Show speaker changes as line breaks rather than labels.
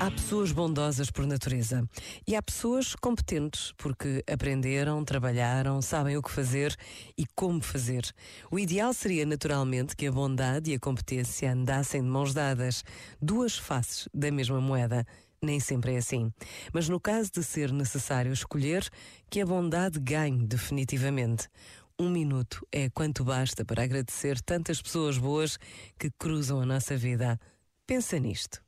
Há pessoas bondosas por natureza e há pessoas competentes porque aprenderam, trabalharam, sabem o que fazer e como fazer. O ideal seria naturalmente que a bondade e a competência andassem de mãos dadas, duas faces da mesma moeda. Nem sempre é assim. Mas no caso de ser necessário escolher, que a bondade ganhe definitivamente. Um minuto é quanto basta para agradecer tantas pessoas boas que cruzam a nossa vida. Pensa nisto